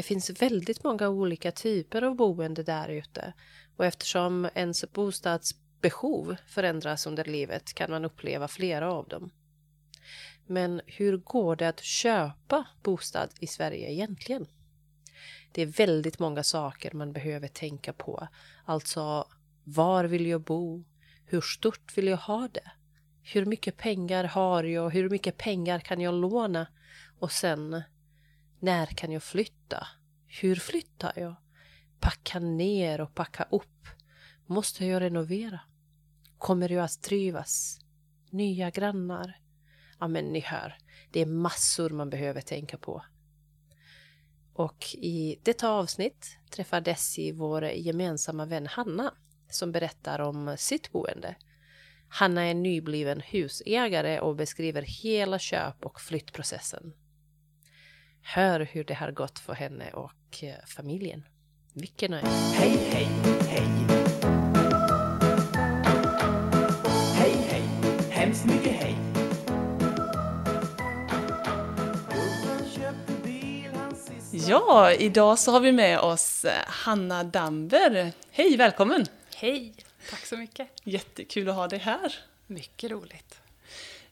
Det finns väldigt många olika typer av boende där ute och eftersom ens bostadsbehov förändras under livet kan man uppleva flera av dem. Men hur går det att köpa bostad i Sverige egentligen? Det är väldigt många saker man behöver tänka på. Alltså, var vill jag bo? Hur stort vill jag ha det? Hur mycket pengar har jag? Hur mycket pengar kan jag låna? Och sen, när kan jag flytta? Hur flyttar jag? Packa ner och packa upp. Måste jag renovera? Kommer jag att trivas? Nya grannar? Ja, men ni hör, det är massor man behöver tänka på. Och i detta avsnitt träffar Desi vår gemensamma vän Hanna som berättar om sitt boende. Hanna är nybliven husägare och beskriver hela köp och flyttprocessen. Hör hur det har gått för henne och eh, familjen. Mycket nöje. Hej, hej, hej. Hej, hej, hemskt mycket hej. Ja, idag så har vi med oss eh, Hanna Damber. Hej, välkommen! Hej! Tack så mycket. Jättekul att ha dig här. Mycket roligt.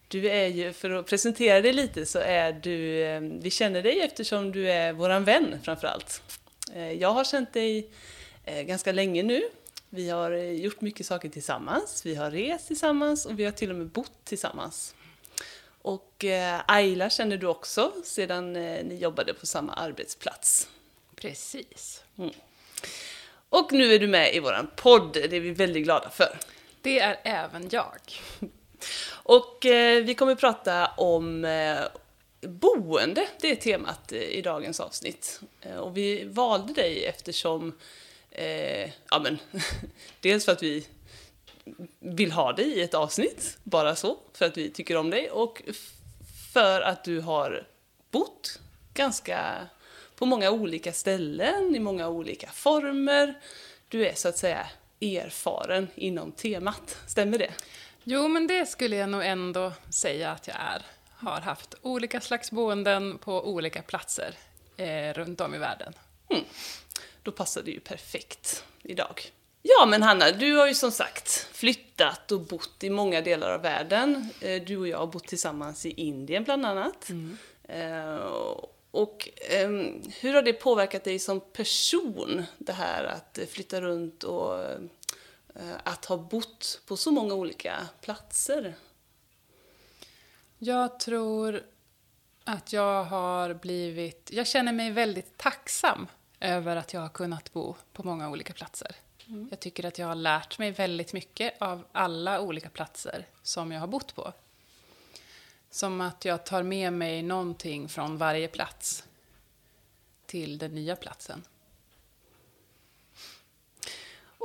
Du är ju, för att presentera dig lite, så är du, eh, vi känner dig eftersom du är våran vän framförallt. Eh, Jag har känt dig eh, ganska länge nu. Vi har gjort mycket saker tillsammans, vi har rest tillsammans och vi har till och med bott tillsammans. Och Ayla känner du också sedan ni jobbade på samma arbetsplats. Precis. Och nu är du med i våran podd, det är vi väldigt glada för. Det är även jag. Och eh, vi kommer prata om eh, boende, det är temat eh, i dagens avsnitt. Eh, och vi valde dig eftersom, eh, ja men, dels för att vi vill ha dig i ett avsnitt, bara så, för att vi tycker om dig, och för att du har bott ganska på många olika ställen, i många olika former. Du är så att säga erfaren inom temat, stämmer det? Jo, men det skulle jag nog ändå säga att jag är. Har haft olika slags boenden på olika platser eh, runt om i världen. Då passar det ju perfekt idag. Ja, men Hanna, du har ju som sagt flyttat och bott i många delar av världen. Eh, Du och jag har bott tillsammans i Indien bland annat. Eh, Och ehm, hur har det påverkat dig som person, det här att flytta runt och eh, att ha bott på så många olika platser? Jag tror att jag har blivit... Jag känner mig väldigt tacksam över att jag har kunnat bo på många olika platser. Jag tycker att jag har lärt mig väldigt mycket av alla olika platser som jag har bott på. Som att jag tar med mig någonting från varje plats till den nya platsen.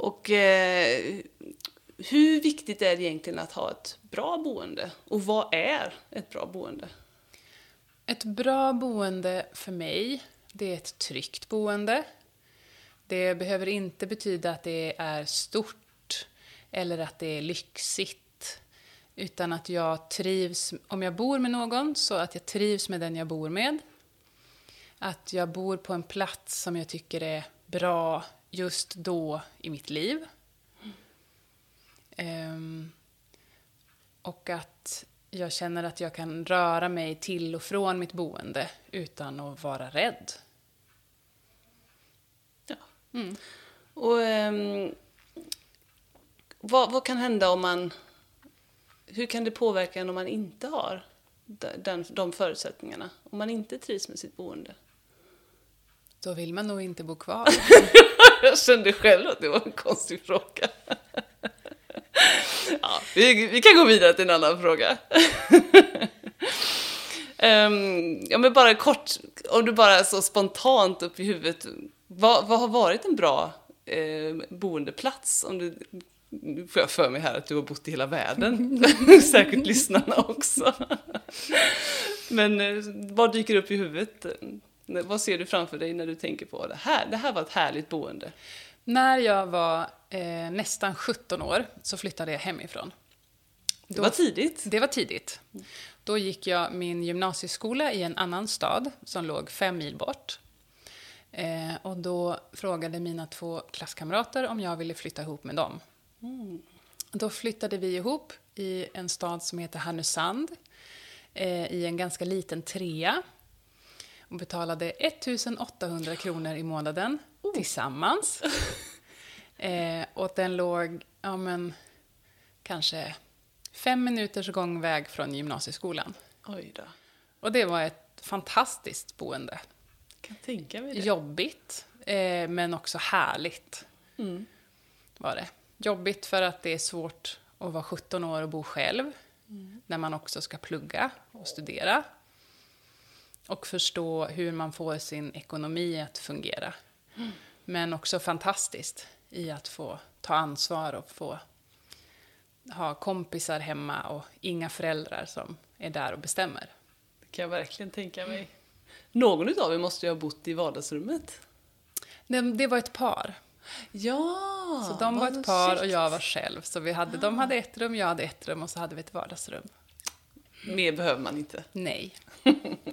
Och eh, hur viktigt är det egentligen att ha ett bra boende? Och vad är ett bra boende? Ett bra boende för mig, det är ett tryggt boende. Det behöver inte betyda att det är stort eller att det är lyxigt. Utan att jag trivs, om jag bor med någon, så att jag trivs med den jag bor med. Att jag bor på en plats som jag tycker är bra just då i mitt liv. Ehm, och att jag känner att jag kan röra mig till och från mitt boende utan att vara rädd. Ja. Och ehm, vad, vad kan hända om man... Hur kan det påverka en om man inte har de- den, de förutsättningarna? Om man inte trivs med sitt boende? Då vill man nog inte bo kvar. Jag kände själv att det var en konstig fråga. Ja, vi, vi kan gå vidare till en annan fråga. Ehm, ja, men bara kort, om du bara så spontant upp i huvudet, vad, vad har varit en bra eh, boendeplats? Om du, nu får jag för mig här att du har bott i hela världen, säkert lyssnarna också. Men eh, vad dyker upp i huvudet? Vad ser du framför dig när du tänker på det här? Det här var ett härligt boende. När jag var eh, nästan 17 år så flyttade jag hemifrån. Det var tidigt. Det var tidigt. Då gick jag min gymnasieskola i en annan stad som låg fem mil bort. Eh, och då frågade mina två klasskamrater om jag ville flytta ihop med dem. Då flyttade vi ihop i en stad som heter Härnösand eh, i en ganska liten trea och betalade 1800 kronor i månaden tillsammans. Eh, och den låg, ja men, kanske fem minuters gångväg från gymnasieskolan. Oj då. Och det var ett fantastiskt boende. Kan tänka mig det. Jobbigt, eh, men också härligt Mm. var det. Jobbigt för att det är svårt att vara 17 år och bo själv. När man också ska plugga och studera. Och förstå hur man får sin ekonomi att fungera. Men också fantastiskt i att få ta ansvar och få ha kompisar hemma och inga föräldrar som är där och bestämmer. Det kan jag verkligen tänka mig. Någon utav er måste ju ha bott i vardagsrummet. Det, det var ett par. Ja! Så de var ett par och jag var själv. Så vi hade, de hade ett rum, jag hade ett rum och så hade vi ett vardagsrum. Mer behöver man inte. Nej.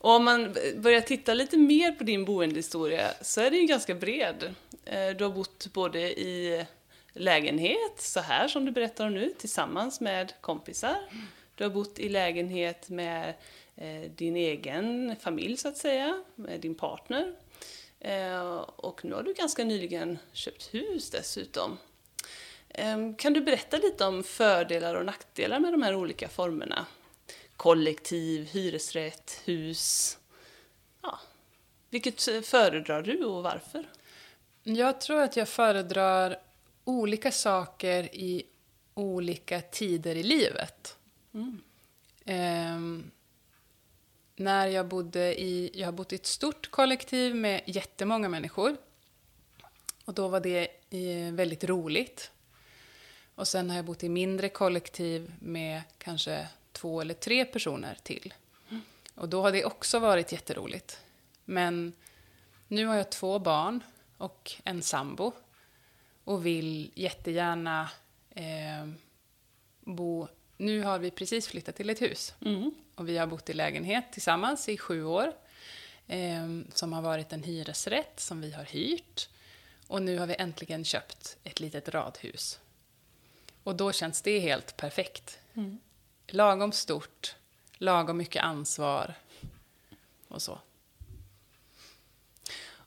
Och om man börjar titta lite mer på din boendehistoria så är den ju ganska bred. Eh, du har bott både i lägenhet, så här som du berättar om nu, tillsammans med kompisar. Du har bott i lägenhet med eh, din egen familj, så att säga, med din partner. Eh, och nu har du ganska nyligen köpt hus dessutom. Ehm, kan du berätta lite om fördelar och nackdelar med de här olika formerna? Kollektiv, hyresrätt, hus. Ja. Vilket eh, föredrar du och varför? Jag tror att jag föredrar olika saker i olika tider i livet. Ehm, när jag bodde i, jag har bott i ett stort kollektiv med jättemånga människor. Och då var det eh, väldigt roligt. Och sen har jag bott i mindre kollektiv med kanske två eller tre personer till. Och då har det också varit jätteroligt. Men nu har jag två barn och en sambo och vill jättegärna eh, bo... Nu har vi precis flyttat till ett hus och vi har bott i lägenhet tillsammans i sju år eh, som har varit en hyresrätt som vi har hyrt. Och nu har vi äntligen köpt ett litet radhus. Och då känns det helt perfekt. Lagom stort, lagom mycket ansvar och så.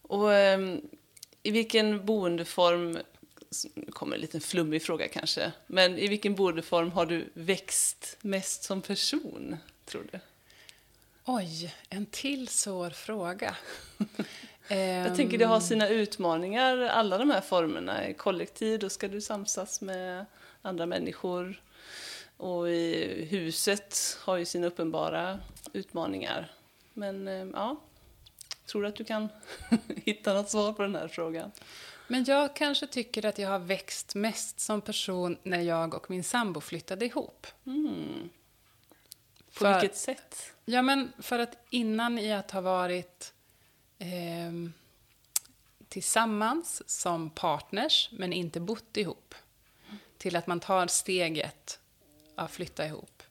Och ehm, i vilken boendeform, kommer en liten flummig fråga kanske, men i vilken boendeform har du växt mest som person, tror du? Oj, en till svår fråga. Jag tänker det har sina utmaningar, alla de här formerna. Kollektiv, då ska du samsas med andra människor. Och i huset har ju sina uppenbara utmaningar. Men eh, ja, tror du att du kan hitta något svar på den här frågan? Men jag kanske tycker att jag har växt mest som person när jag och min sambo flyttade ihop. På För- vilket sätt? Ja, men för att innan i att ha varit ehm, tillsammans som partners, men inte bott ihop, till att man tar steget att flytta ihop.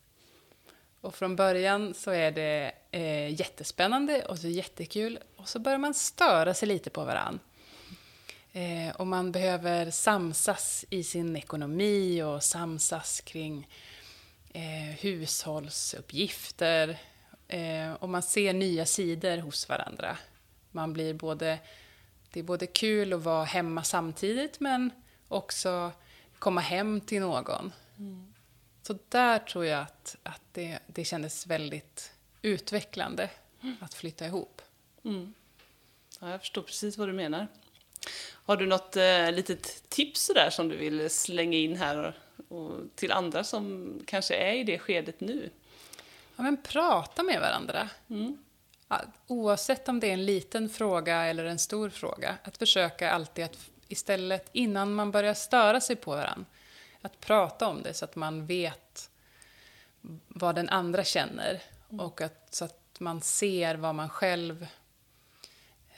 Och från början så är det eh, jättespännande och så jättekul och så börjar man störa sig lite på varann. Eh, och man behöver samsas i sin ekonomi och samsas kring eh, hushållsuppgifter. Eh, och man ser nya sidor hos varandra. Man blir både, det är både kul att vara hemma samtidigt men också komma hem till någon. Mm. Så där tror jag att, att det, det kändes väldigt utvecklande att flytta ihop. Ja, jag förstår precis vad du menar. Har du något eh, litet tips där som du vill slänga in här och, och till andra som kanske är i det skedet nu? Ja, men prata med varandra. Ja, Oavsett om det är en liten fråga eller en stor fråga. Att försöka alltid att istället, innan man börjar störa sig på varandra, att prata om det så att man vet vad den andra känner. Och att, så att man ser vad man själv...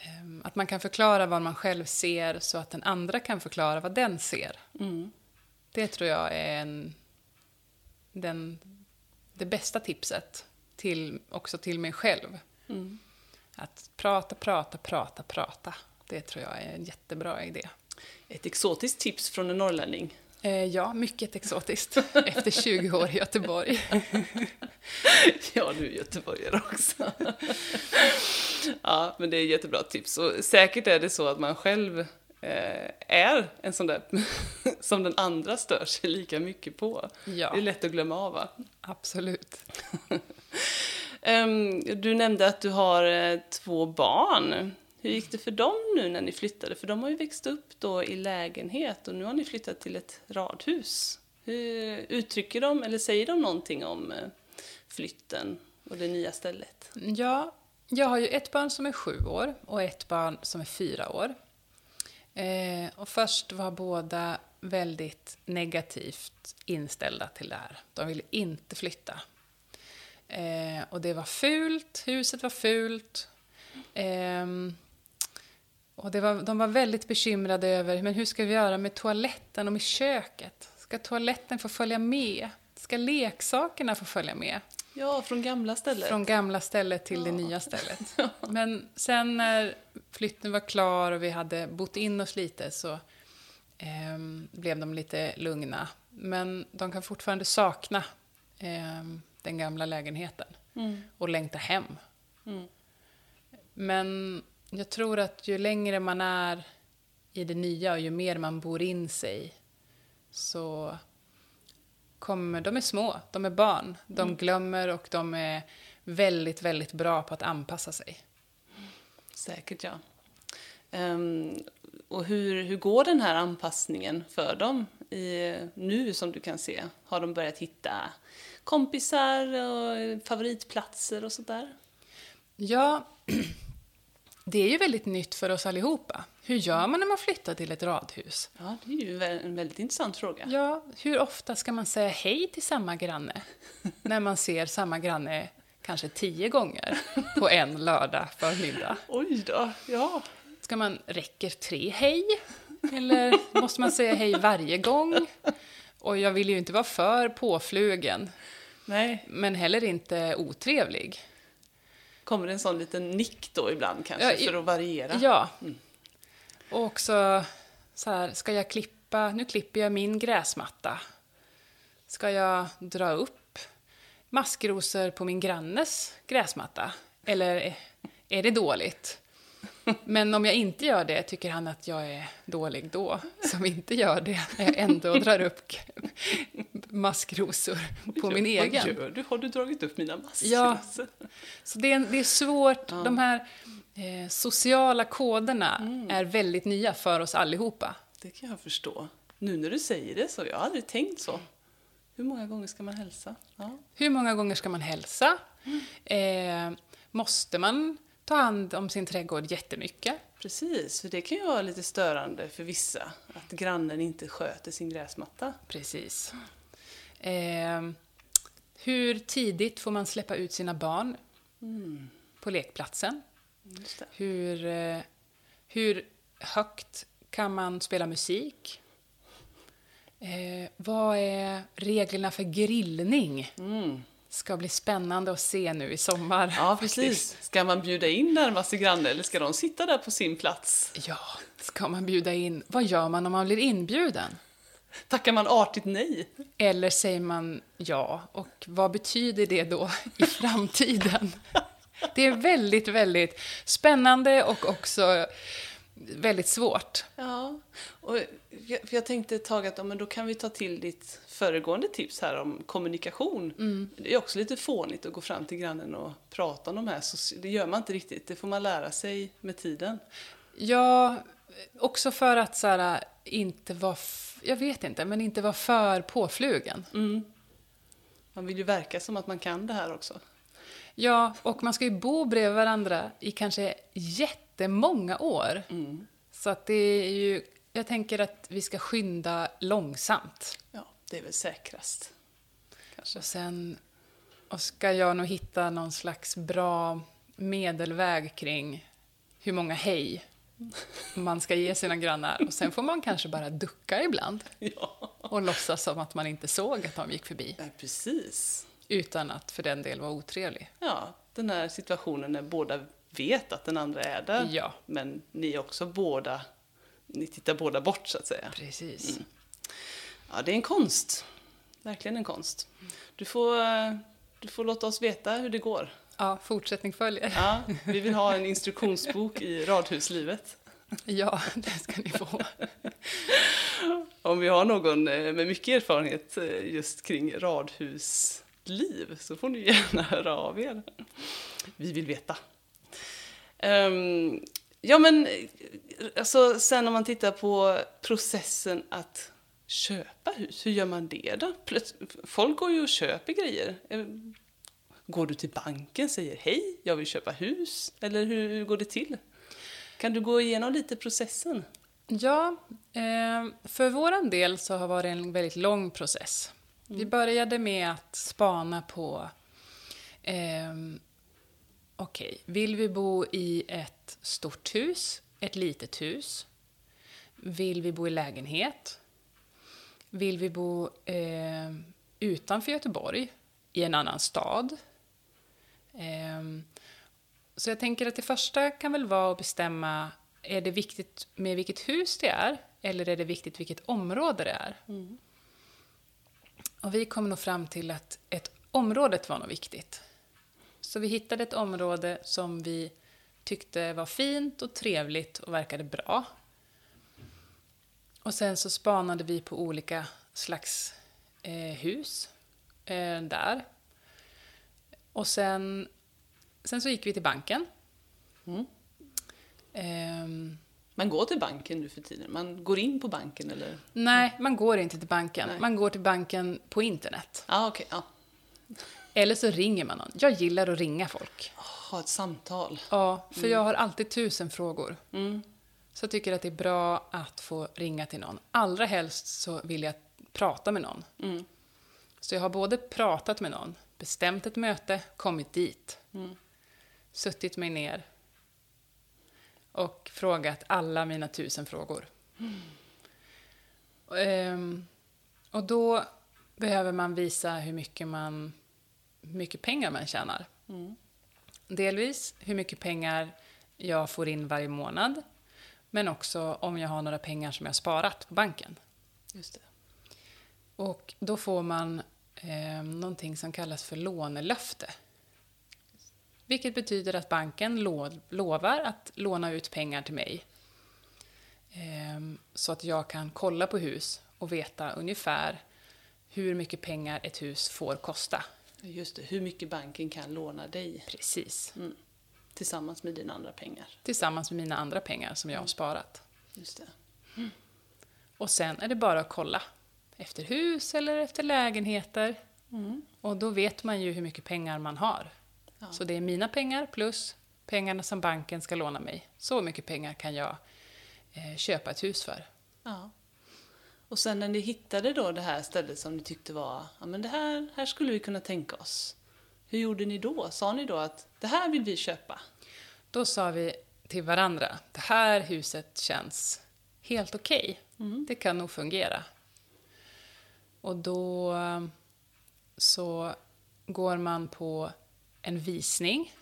ehm, Att man kan förklara vad man själv ser så att den andra kan förklara vad den ser. Det tror jag är en, den, det bästa tipset, till, också till mig själv. Att prata, prata, prata, prata. Det tror jag är en jättebra idé. Ett exotiskt tips från en norrlänning. Eh, ja, mycket exotiskt. Efter 20 år i Göteborg. Ja, du är göteborgare också. ja, men det är jättebra tips. Och säkert är det så att man själv eh, är en sån där som den andra stör sig lika mycket på. Ja. Det är lätt att glömma av, va? Absolut. Ehm, Du nämnde att du har eh, två barn. Hur gick det för dem nu när ni flyttade? För de har ju växt upp då i lägenhet och nu har ni flyttat till ett radhus. Hur uttrycker de, eller säger de någonting om eh, flytten och det nya stället? Ja, jag har ju ett barn som är sju år och ett barn som är fyra år. Eh, och först var båda väldigt negativt inställda till det här. De ville inte flytta. Eh, och det var fult, huset var fult. Eh, och det var, de var väldigt bekymrade över men hur ska vi göra med toaletten och med köket. Ska toaletten få följa med? Ska leksakerna få följa med? Ja, från gamla stället. Från gamla stället till det nya stället. Men sen när flytten var klar och vi hade bott in oss lite så ehm, blev de lite lugna. Men de kan fortfarande sakna ehm, den gamla lägenheten Mm. och längta hem. Mm. Men jag tror att ju längre man är i det nya och ju mer man bor in sig så kommer... De är små, de är barn. De glömmer och de är väldigt, väldigt bra på att anpassa sig. Säkert, ja. Ehm, och hur, hur går den här anpassningen för dem i, nu som du kan se? Har de börjat hitta kompisar och favoritplatser och sådär? Ja, det är ju väldigt nytt för oss allihopa. Hur gör man när man flyttar till ett radhus? Ja, det är ju en väldigt intressant fråga. Ja, hur ofta ska man säga hej till samma granne? När man ser samma granne kanske tio gånger på en lördag förmiddag. Oj då, ja. Ska man, räcker tre hej? Eller måste man säga hej varje gång? Och jag vill ju inte vara för påflugen, Nej, men heller inte otrevlig. Kommer det en sån liten nick då ibland kanske Ja, i- för att variera? Ja. Och också så här, ska jag klippa, nu klipper jag min gräsmatta. Ska jag dra upp maskrosor på min grannes gräsmatta? Eller är- är det dåligt? Men om jag inte gör det tycker han att jag är dålig då, som inte gör det när jag ändå drar upp maskrosor på min Vad egen. gör du? Har du dragit upp mina massor? Ja. Så det är, det är svårt. De här eh, sociala koderna är väldigt nya för oss allihopa. Det kan jag förstå. Nu när du säger det så, jag har aldrig tänkt så. Hur många gånger ska man hälsa? Ja. Hur många gånger ska man hälsa? Eh, måste man ta hand om sin trädgård jättemycket? Precis, för det kan ju vara lite störande för vissa att grannen inte sköter sin gräsmatta. Precis. Eh, hur tidigt får man släppa ut sina barn på lekplatsen? Hur, eh, hur högt kan man spela musik? Eh, vad är reglerna för grillning? Mm. Ska bli spännande att se nu i sommar. Ja, precis. Ska man bjuda in närmaste granne eller ska de sitta där på sin plats? Ja, ska man bjuda in? Vad gör man om man blir inbjuden? Tackar man artigt nej? Eller säger man ja? Och vad betyder det då i framtiden? Det är väldigt, väldigt spännande och också väldigt svårt. Ja, och jag, jag tänkte ett tag att ja, men då kan vi ta till ditt föregående tips här om kommunikation. Det är också lite fånigt att gå fram till grannen och prata om de här, soci- det gör man inte riktigt, det får man lära sig med tiden. Ja, också för att så här, inte vara, jag vet inte, men inte vara för påflugen. Man vill ju verka som att man kan det här också. Ja, och man ska ju bo bredvid varandra i kanske jättemånga år. Så att det är ju, jag tänker att vi ska skynda långsamt. Ja, det är väl säkrast. Kanske. Och sen och ska jag nog hitta någon slags bra medelväg kring hur många hej man ska ge sina grannar. Och sen får man kanske bara ducka ibland Ja, och låtsas som att man inte såg att de gick förbi. ja, precis. Utan att för den del vara otrevlig. Ja, den här situationen när båda vet att den andra är där. Ja. Men ni också båda, ni tittar båda bort så att säga. Precis. Ja, det är en konst. Verkligen en konst. Du får, eh, du får låta oss veta hur det går. Ja, fortsättning följer. Ja, vi vill ha en instruktionsbok i radhuslivet. Ja, det ska ni få. Om vi har någon eh, med mycket erfarenhet eh, just kring radhusliv så får ni gärna höra av er. Vi vill veta. Ehm, ja, men eh, alltså, sen om man tittar på processen att köpa hus, hur gör man det då? Plöts- folk går ju och köper grejer. Eh, Går du till banken säger hej, jag vill köpa hus? Eller hur, hur går det till? Kan du gå igenom lite processen? Ja, eh, för våran del så har det varit en väldigt lång process. Vi började med att spana på ehm, Okej, vill vi bo i ett stort hus, ett litet hus? Vill vi bo i lägenhet? Vill vi bo eh, utanför Göteborg, i en annan stad? Ehm, så jag tänker att det första kan väl vara att bestämma, är det viktigt med vilket hus det är? Eller är det viktigt vilket område det är? Och vi kom nog fram till att ett området var nog viktigt. Så vi hittade ett område som vi tyckte var fint och trevligt och verkade bra. Och sen så spanade vi på olika slags eh, hus eh, där. Och sen, sen så gick vi till banken. Mm. Ehm, Man går till banken nu för tiden. Man går in på banken eller? nej, man går inte till banken. Nej. Man går till banken på internet. Ja, okej. ja. Eller så ringer man någon. Jag gillar att ringa folk. Ha ett samtal. Ja, för jag har alltid tusen frågor. Mm. Så jag tycker att det är bra att få ringa till någon. Allra helst så vill jag prata med någon. Mm. Så jag har både pratat med någon, bestämt ett möte, kommit dit, Mm. suttit mig ner och frågat alla mina tusen frågor. Ehm, och då behöver man visa hur mycket, man, hur mycket pengar man tjänar. Mm. Delvis hur mycket pengar jag får in varje månad, men också om jag har några pengar som jag har sparat på banken. Just det. Och då får man eh, någonting som kallas för lånelöfte. Vilket betyder att banken lo- lovar att låna ut pengar till mig. Eh, så att jag kan kolla på hus och veta ungefär hur mycket pengar ett hus får kosta. Just det. Hur mycket banken kan låna dig Precis. mm. tillsammans med dina andra pengar. Tillsammans med mina andra pengar som jag har sparat. Just det. Och sen är det bara att kolla efter hus eller efter lägenheter. Mm. Och då vet man ju hur mycket pengar man har. Ja. Så det är mina pengar plus pengarna som banken ska låna mig. Så mycket pengar kan jag eh, köpa ett hus för. Ja. Och sen när ni hittade då det här stället som ni tyckte var, ja men det här, här skulle vi kunna tänka oss. Hur gjorde ni då? Sa ni då att det här vill vi köpa? Då sa vi till varandra, det här huset känns helt okej. Det kan nog fungera. Och då eh, så går man på en visning.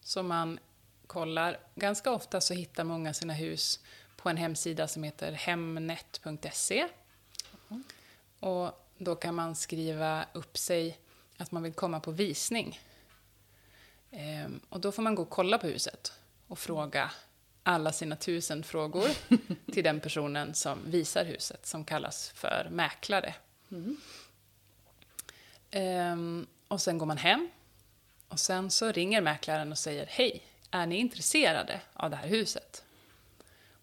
Så man kollar, ganska ofta så hittar många sina hus på en hemsida som heter hemnet.se. Och då kan man skriva upp sig att man vill komma på visning. Ehm, och då får man gå och kolla på huset och fråga alla sina tusen frågor till den personen som visar huset, som kallas för mäklare. Ehm, och sen går man hem och sen så ringer mäklaren och säger Hej, är ni intresserade av det här huset?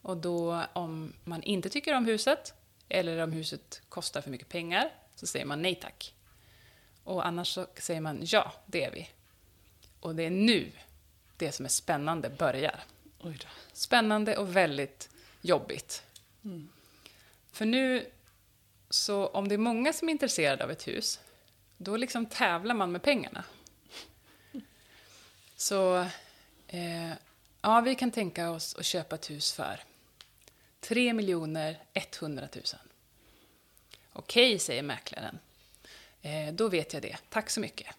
Och då om man inte tycker om huset eller om huset kostar för mycket pengar så säger man nej tack. Och annars så säger man ja, det är vi. Och det är nu det som är spännande börjar. Oj då. Spännande och väldigt jobbigt. För nu, så om det är många som är intresserade av ett hus, då liksom tävlar man med pengarna. Så, eh, ja, vi kan tänka oss att köpa ett hus för 3 miljoner 100 000. Okej, säger mäklaren. Eh, då vet jag det. Tack så mycket.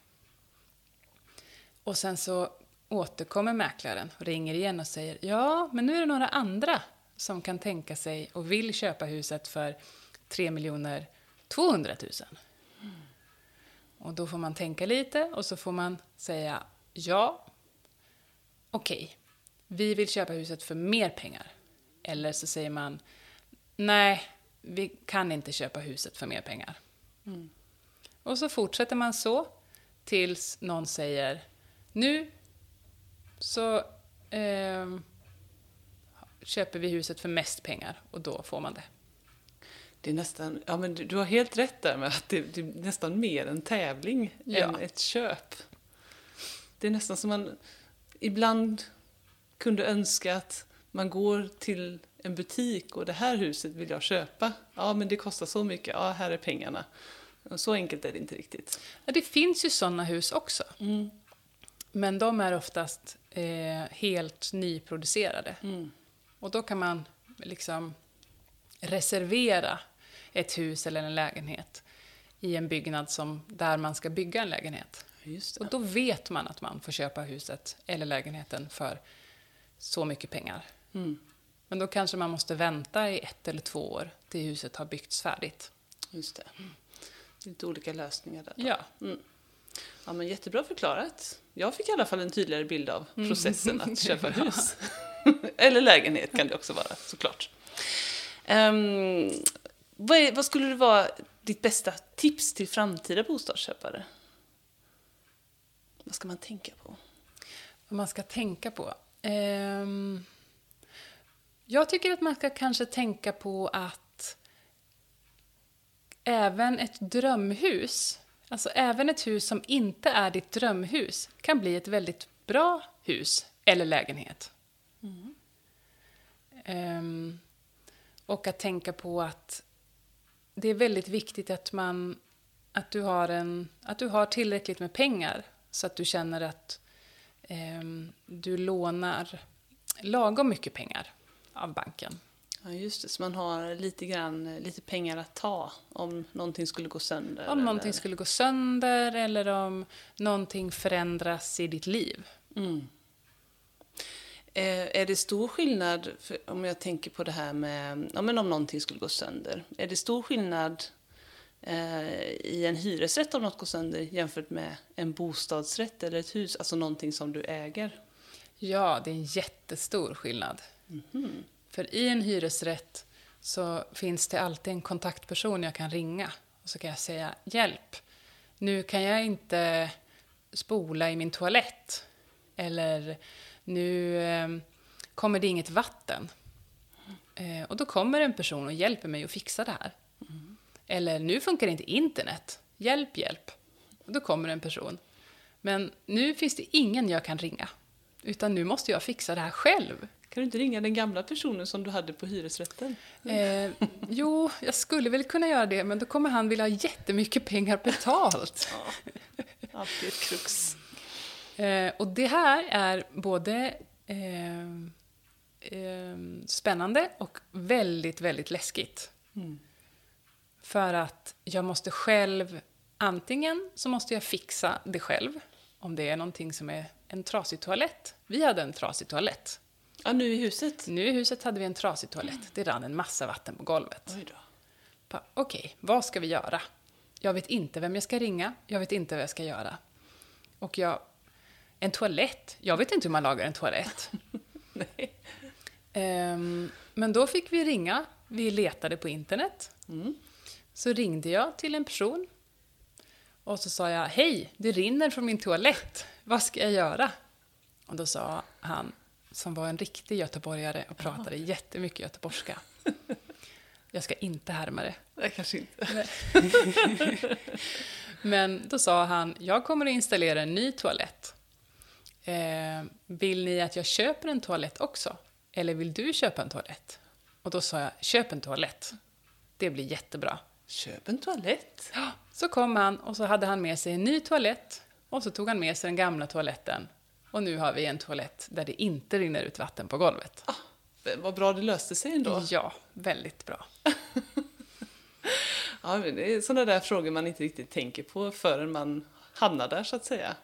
Och sen så återkommer mäklaren och ringer igen och säger ja, men nu är det några andra som kan tänka sig och vill köpa huset för 3 miljoner 200 000. Och då får man tänka lite och så får man säga ja, okej, vi vill köpa huset för mer pengar. Eller så säger man nej, vi kan inte köpa huset för mer pengar. Och så fortsätter man så tills någon säger nu så ehm, köper vi huset för mest pengar och då får man det. Det är nästan, ja men du, du har helt rätt där med att det, det är nästan mer en tävling Ja. än ett köp. Det är nästan som man ibland kunde önska att man går till en butik och det här huset vill jag köpa. Ja, men det kostar så mycket. Ja, här är pengarna. Och Så enkelt är det inte riktigt. Ja, det finns ju sådana hus också. Men de är oftast eh, helt nyproducerade. Och då kan man liksom reservera ett hus eller en lägenhet i en byggnad som, där man ska bygga en lägenhet. Och då vet man att man får köpa huset eller lägenheten för så mycket pengar. Mm. Men då kanske man måste vänta i ett eller två år till huset har byggts färdigt. Just det. Lite olika lösningar där. då. Ja, Ja, men jättebra förklarat. Jag fick i alla fall en tydligare bild av processen att köpa hus. Eller lägenhet kan det också vara, såklart. Um, vad, är, vad skulle det vara ditt bästa tips till framtida bostadsköpare? Vad ska man tänka på? vad man ska tänka på. Ehm, jag tycker att man ska kanske tänka på att även ett drömhus, alltså även ett hus som inte är ditt drömhus, kan bli ett väldigt bra hus eller lägenhet. Ehm, och att tänka på att det är väldigt viktigt att man att du har, en, att du har tillräckligt med pengar så att du känner att ehm, du lånar lagom mycket pengar av banken. Ja, just det. Så man har lite, grann, lite pengar att ta om någonting skulle gå sönder? Om någonting eller- skulle gå sönder eller om någonting förändras i ditt liv. Mm. Eh, är det stor skillnad, om jag tänker på det här med ja, men om någonting skulle gå sönder, är det stor skillnad eh, i en hyresrätt om något går sönder jämfört med en bostadsrätt eller ett hus, alltså någonting som du äger? Ja, det är en jättestor skillnad. För i en hyresrätt så finns det alltid en kontaktperson jag kan ringa. Och så kan jag säga hjälp, nu kan jag inte spola i min toalett. Eller nu eh, kommer det inget vatten. Eh, och då kommer en person och hjälper mig att fixa det här. Eller nu funkar inte internet. Hjälp, hjälp. Och då kommer en person. Men nu finns det ingen jag kan ringa. Utan nu måste jag fixa det här själv. Kan du inte ringa den gamla personen som du hade på hyresrätten? Eh, jo, jag skulle väl kunna göra det, men då kommer han vilja ha jättemycket pengar betalt. Alltid ett krux. Eh, och det här är både eh, eh, spännande och väldigt, väldigt läskigt. För att jag måste själv, antingen så måste jag fixa det själv, om det är någonting som är en trasig toalett. Vi hade en trasig toalett. Ja, nu i huset? Nu i huset hade vi en trasig toalett. Det rann en massa vatten på golvet. Okej, vad ska vi göra? Jag vet inte vem jag ska ringa, jag vet inte vad jag ska göra. Och jag... En toalett? Jag vet inte hur man lagar en toalett. Ehm, men då fick vi ringa. Vi letade på internet. Så ringde jag till en person. Och så sa jag, hej, det rinner från min toalett. Vad ska jag göra? Och då sa han, som var en riktig göteborgare och pratade jättemycket göteborgska. Jag ska inte härma det. Nej, kanske inte. Men då sa han, jag kommer att installera en ny toalett. Eh, vill ni att jag köper en toalett också? Eller vill du köpa en toalett? Och då sa jag, köp en toalett. Det blir jättebra. Köp en toalett. Ja, Så kom han och så hade han med sig en ny toalett och så tog han med sig den gamla toaletten. Och nu har vi en toalett där det inte rinner ut vatten på golvet. Vad bra det löste sig ändå. Ja, väldigt bra. Ja, det är sådana där frågor man inte riktigt tänker på förrän man hamnar där, så att säga.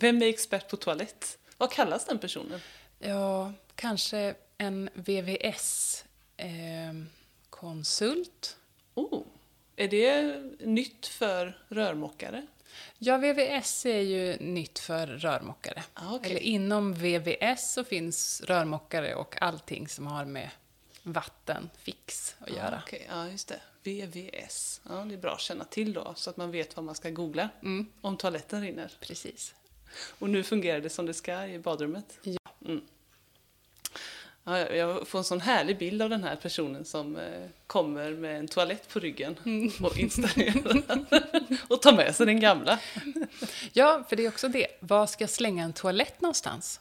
Vem är expert på toalett? Vad kallas den personen? Ja, kanske en VVS-konsult. Oh, är det nytt för rörmokare? Ja, VVS är ju nytt för rörmokare. Ah, okej. Eller inom VVS så finns rörmokare och allting som har med vatten, fix att göra. Ah, okej. Ja, just det. VVS. Ja, det är bra att känna till då, så att man vet vad man ska googla Mm, om toaletten rinner. precis. Och nu fungerar det som det ska i badrummet? Ja. Mm. Ja, jag- jag får en sån härlig bild av den här personen som eh, kommer med en toalett på ryggen och installerar och tar med sig den gamla. Ja, för det är också det. Var ska jag slänga en toalett någonstans?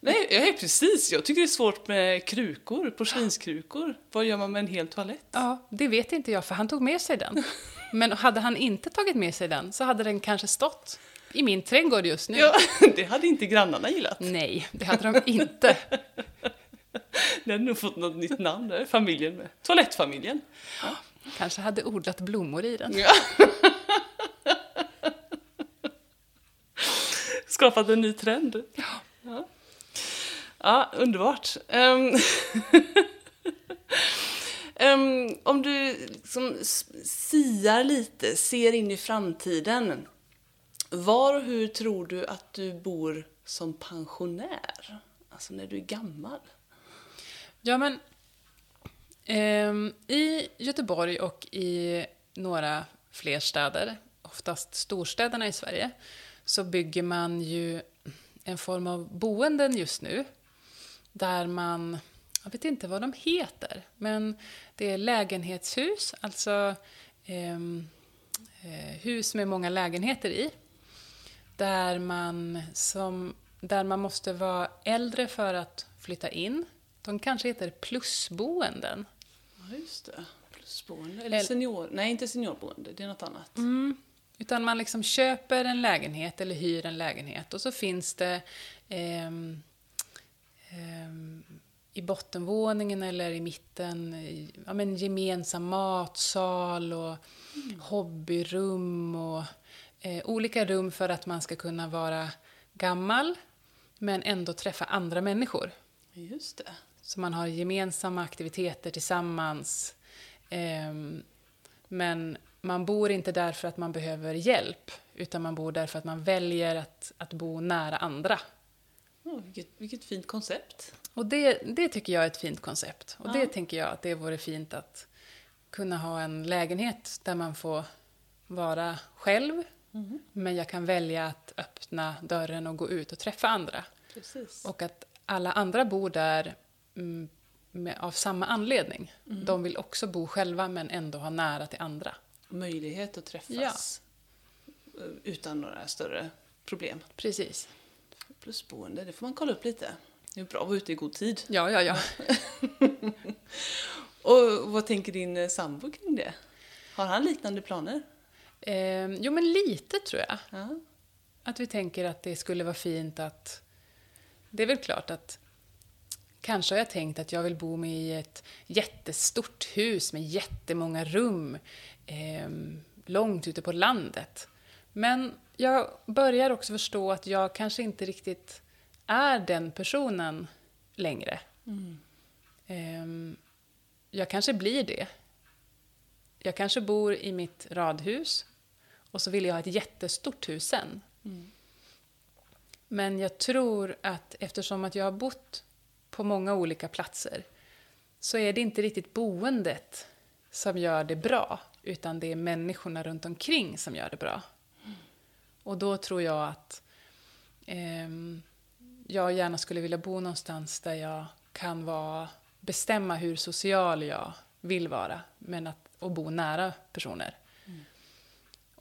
Nej, ja, precis. Jag tycker det är svårt med krukor, porslinskrukor. Vad gör man med en hel toalett? Ja, det vet inte jag, för han tog med sig den. Men hade han inte tagit med sig den så hade den kanske stått i min trädgård just nu. Ja, det hade inte grannarna gillat. Nej, det hade de inte. Det hade nog fått något nytt namn där, familjen med. Toalettfamiljen. Kanske hade odlat blommor i den. Ja. Skapat en ny trend. Ja, ja underbart. Ehm, ehm, om du liksom siar lite, ser in i framtiden. Var och hur tror du att du bor som pensionär? Alltså när du är gammal. Ja, men eh, i Göteborg och i några fler städer, oftast storstäderna i Sverige, så bygger man ju en form av boenden just nu där man, jag vet inte vad de heter, men det är lägenhetshus, alltså ehm, eh, hus med många lägenheter i, där man, som, där man måste vara äldre för att flytta in. De kanske heter plusboenden. Ja, just det. Plusboende. Eller senior... Nej, inte seniorboende. Det är något annat. Utan man liksom köper en lägenhet eller hyr en lägenhet och så finns det ehm, ehm, i bottenvåningen eller i mitten ja, men gemensam matsal och hobbyrum och eh, olika rum för att man ska kunna vara gammal men ändå träffa andra människor. Just det. Så man har gemensamma aktiviteter tillsammans. Ehm, men man bor inte där för att man behöver hjälp, utan man bor där för att man väljer att, att bo nära andra. Oh, vilket, vilket fint koncept. Och det, det tycker jag är ett fint koncept. Och Ja. det tänker jag att det vore fint att kunna ha en lägenhet där man får vara själv, men jag kan välja att öppna dörren och gå ut och träffa andra. Precis. Och att alla andra bor där mm, med, av samma anledning. De vill också bo själva men ändå ha nära till andra. Möjlighet att träffas eh, utan några större problem. Precis. Plusboende, det får man kolla upp lite. Det är bra att vara ute i god tid. Ja, ja, ja. Och vad tänker din sambo kring det? Har han liknande planer? Eh, jo, men lite tror jag. Ja. Att vi tänker att det skulle vara fint att... Det är väl klart att kanske har jag tänkt att jag vill bo med i ett jättestort hus med jättemånga rum eh, långt ute på landet. Men jag börjar också förstå att jag kanske inte riktigt är den personen längre. Eh, jag kanske blir det. Jag kanske bor i mitt radhus och så vill jag ha ett jättestort hus sen. Men jag tror att eftersom att jag har bott på många olika platser så är det inte riktigt boendet som gör det bra, utan det är människorna runt omkring som gör det bra. Och då tror jag att ehm, jag gärna skulle vilja bo någonstans där jag kan vara, bestämma hur social jag vill vara, men att, och bo nära personer.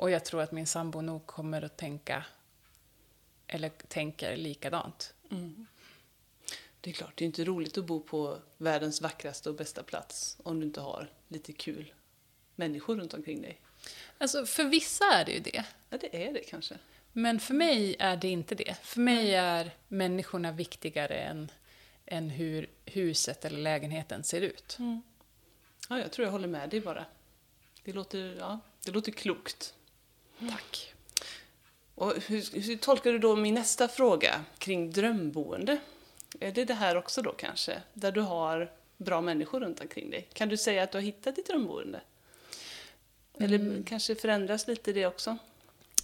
Och jag tror att min sambo nog kommer att tänka, eller tänker likadant. Det är klart, det är inte roligt att bo på världens vackraste och bästa plats om du inte har lite kul människor runt omkring dig. Alltså, för vissa är det ju det. Ja, det är det kanske. Men för mig är det inte det. För mig är människorna viktigare än, än hur huset eller lägenheten ser ut. Ja, jag tror jag håller med dig bara. Det låter, ja, det låter klokt. Tack. Och hur, hur tolkar du då min nästa fråga kring drömboende? Är det det här också då kanske? Där du har bra människor runt omkring dig? Kan du säga att du har hittat ditt drömboende? Eller kanske förändras lite det också?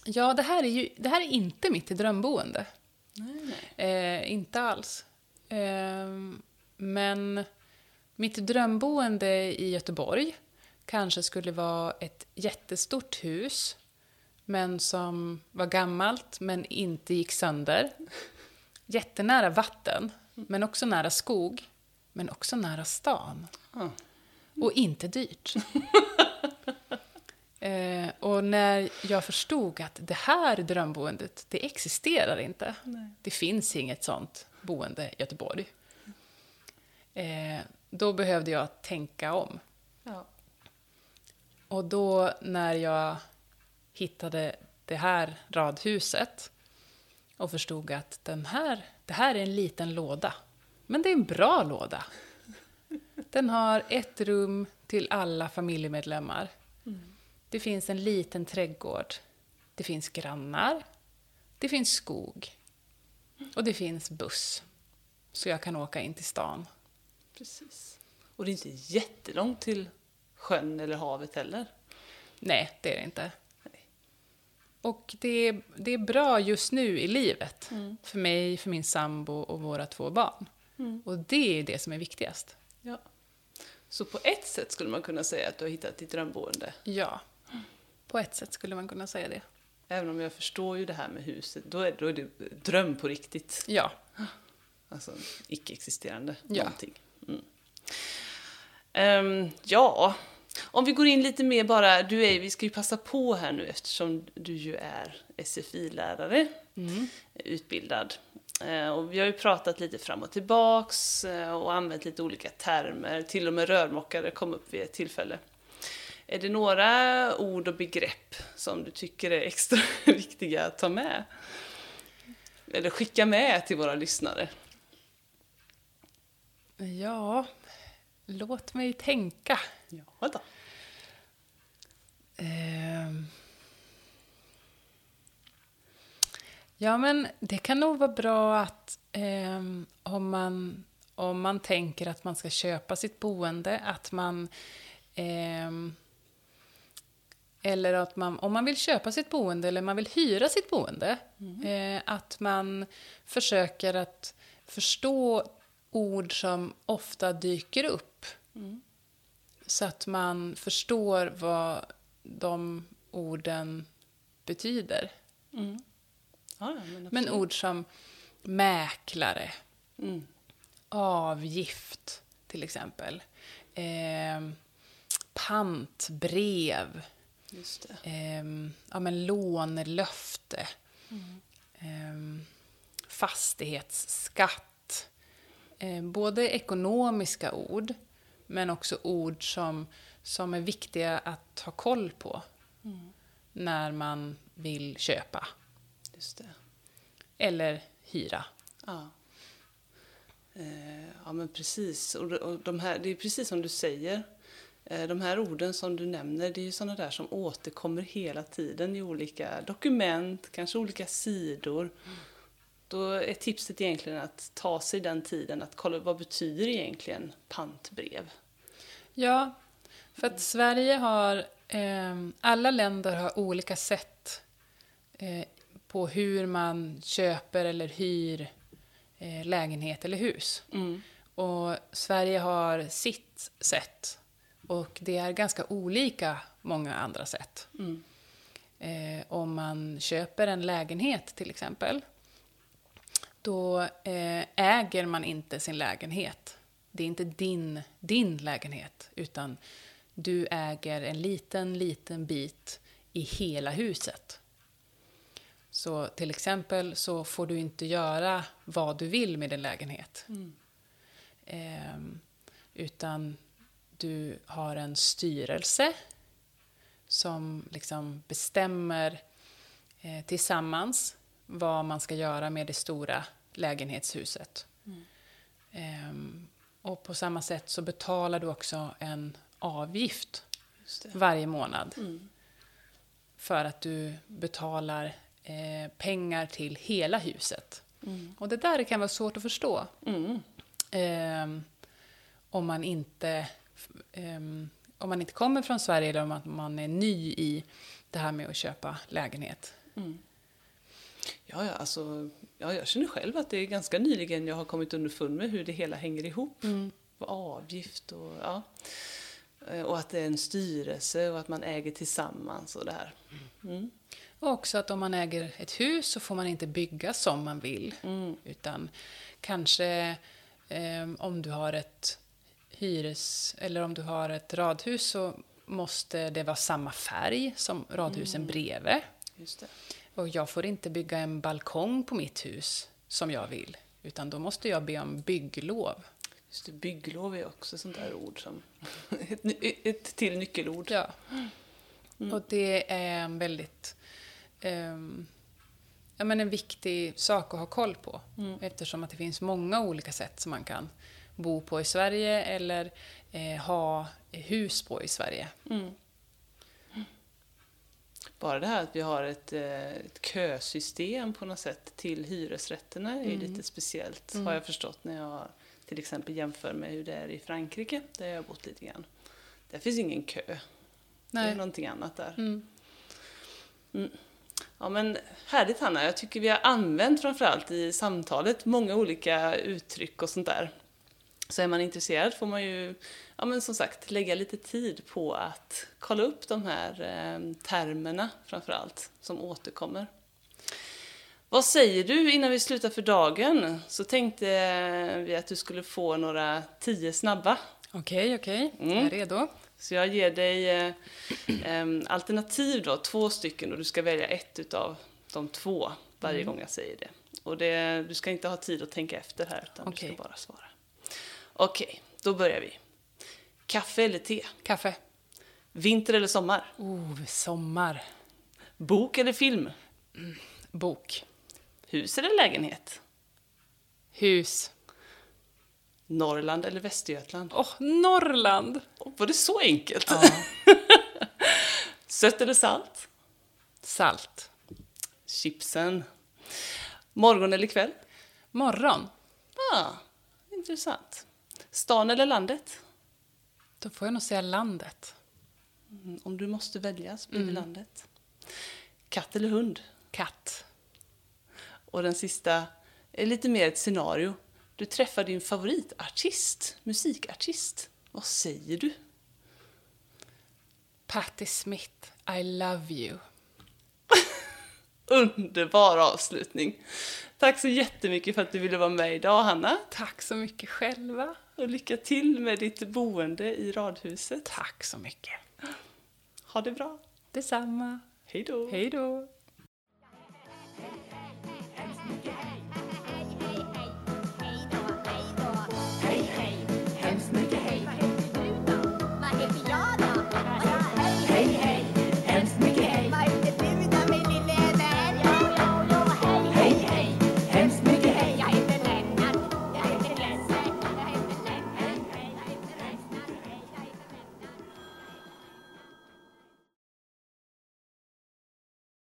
Ja, det här är ju det här är inte mitt drömboende. Nej, nej. Eh, inte alls. Eh, men mitt drömboende i Göteborg kanske skulle vara ett jättestort hus men som var gammalt men inte gick sönder. Jättenära vatten, men också nära skog, men också nära stan. Och inte dyrt. eh, och när jag förstod att det här drömboendet, det existerar inte. Det finns inget sånt boende i Göteborg. Eh, då behövde jag tänka om. Ja. Och då när jag hittade det här radhuset och förstod att den här, det här är en liten låda. Men det är en bra låda. Den har ett rum till alla familjemedlemmar. Det finns en liten trädgård. Det finns grannar. Det finns skog. Och det finns buss. Så jag kan åka in till stan. Precis. Och det är inte jättelångt till sjön eller havet heller. Nej, det är det inte. Och det är, det är bra just nu i livet. För mig, för min sambo och våra två barn. Och det är det som är viktigast. Ja. Så på ett sätt skulle man kunna säga att du har hittat ditt drömboende. Ja, på ett sätt skulle man kunna säga det. Även om jag förstår ju det här med huset, då är, då är det dröm på riktigt. Ja, Alltså icke-existerande Ja. någonting. Mm. Ehm, ja, om vi går in lite mer bara, du är, vi ska ju passa på här nu eftersom du ju är SFI-lärare, utbildad. Eh, och vi har ju pratat lite fram och tillbaks eh, och använt lite olika termer, till och med rörmokare kom upp vid ett tillfälle. Är det några ord och begrepp som du tycker är extra viktiga att ta med? Eller skicka med till våra lyssnare? ja låt mig tänka. Ja då. Ehm. Ja, men det kan nog vara bra att ehm, om, man, om man tänker att man ska köpa sitt boende, att man... ehm, eller att man, om man vill köpa sitt boende eller man vill hyra sitt boende, eh, att man försöker att förstå ord som ofta dyker upp. Så att man förstår vad de orden betyder. Ja, ja, men Men ord som mäklare, Mm. avgift till exempel, eh, pantbrev, eh, ja, men lånelöfte, eh, fastighetsskatt. Eh, både ekonomiska ord, men också ord som, som är viktiga att ha koll på när man vill köpa Just det. eller hyra. Ja. Eh, ja, men precis. Och, de- här, det är precis som du säger. Eh, de här orden som du nämner, det är ju sådana där som återkommer hela tiden i olika dokument, kanske olika sidor. Då är tipset egentligen att ta sig den tiden att kolla vad betyder egentligen pantbrev? Ja, för att Sverige har... Eh, alla länder har olika sätt eh, på hur man köper eller hyr eh, lägenhet eller hus. Och Sverige har sitt sätt och det är ganska olika många andra sätt. Eh, om man köper en lägenhet till exempel, då eh, äger man inte sin lägenhet. Det är inte din, din lägenhet, utan du äger en liten, liten bit i hela huset. Så till exempel så får du inte göra vad du vill med din lägenhet. Ehm, utan du har en styrelse som liksom bestämmer eh, tillsammans vad man ska göra med det stora lägenhetshuset. Ehm, och på samma sätt så betalar du också en avgift varje månad. För att du betalar eh, pengar till hela huset. Och det där kan vara svårt att förstå. Ehm, om man inte ehm, om man inte kommer från Sverige eller om man- är ny i det här med att köpa lägenhet. Ja, ja, alltså, ja, jag känner själv att det är ganska nyligen jag har kommit underfund med hur det hela hänger ihop. Och avgift och ja. Eh, Och att det är en styrelse och att man äger tillsammans och det här. Mm. Och också att om man äger ett hus så får man inte bygga som man vill. Utan kanske ehm, om du har ett hyres eller om du har ett radhus så måste det vara samma färg som radhusen bredvid. Just det. Och jag får inte bygga en balkong på mitt hus som jag vill. Utan då måste jag be om bygglov. Just det, bygglov är också ett sånt där ord som... ett, ett till nyckelord. Ja. Och det är en väldigt... ehm, ja, men en viktig sak att ha koll på. Eftersom att det finns många olika sätt som man kan bo på i Sverige eller eh, ha hus på i Sverige. Bara det här att vi har ett, eh, ett kösystem på något sätt till hyresrätterna är Mm. lite speciellt har jag förstått när jag till exempel jämför med hur det är i Frankrike där jag har bott lite grann. Där finns ingen kö. Det är Nej. någonting annat där. Mm. Mm. Ja men härligt Hanna, jag tycker vi har använt framförallt i samtalet många olika uttryck och sånt där. Så är man intresserad får man ju, ja men som sagt, lägga lite tid på att kolla upp de här eh, termerna framförallt som återkommer. Vad säger du innan vi slutar för dagen? Så tänkte vi att du skulle få några tio snabba. Okej, okej. Mm. Jag är redo. Så jag ger dig eh, alternativ då, två stycken och du ska välja ett utav de två varje gång jag säger det. Och det, du ska inte ha tid att tänka efter här utan du Okej. ska bara svara. Okej, då börjar vi. Kaffe eller te? Kaffe. Vinter eller sommar? Oh, sommar. Bok eller film? Bok. Hus eller lägenhet? Hus. Norrland eller Västergötland? Åh, Norrland! Oh, var det så enkelt? Ja. Sött eller salt? Salt. Chipsen. Morgon eller kväll? Morgon. Ah, intressant. Stan eller landet? Då får jag nog säga landet. Mm, Om du måste välja så blir det landet. Katt eller hund? Katt. Och den sista är lite mer ett scenario. Du träffar din favoritartist, musikartist. Vad säger du? Patti Smith, I love you. Underbar avslutning. Tack så jättemycket för att du ville vara med idag, Hanna. Tack så mycket själva. Och lycka till med ditt boende i radhuset. Tack så mycket. Ha det bra. Detsamma. Hej då. Hej då.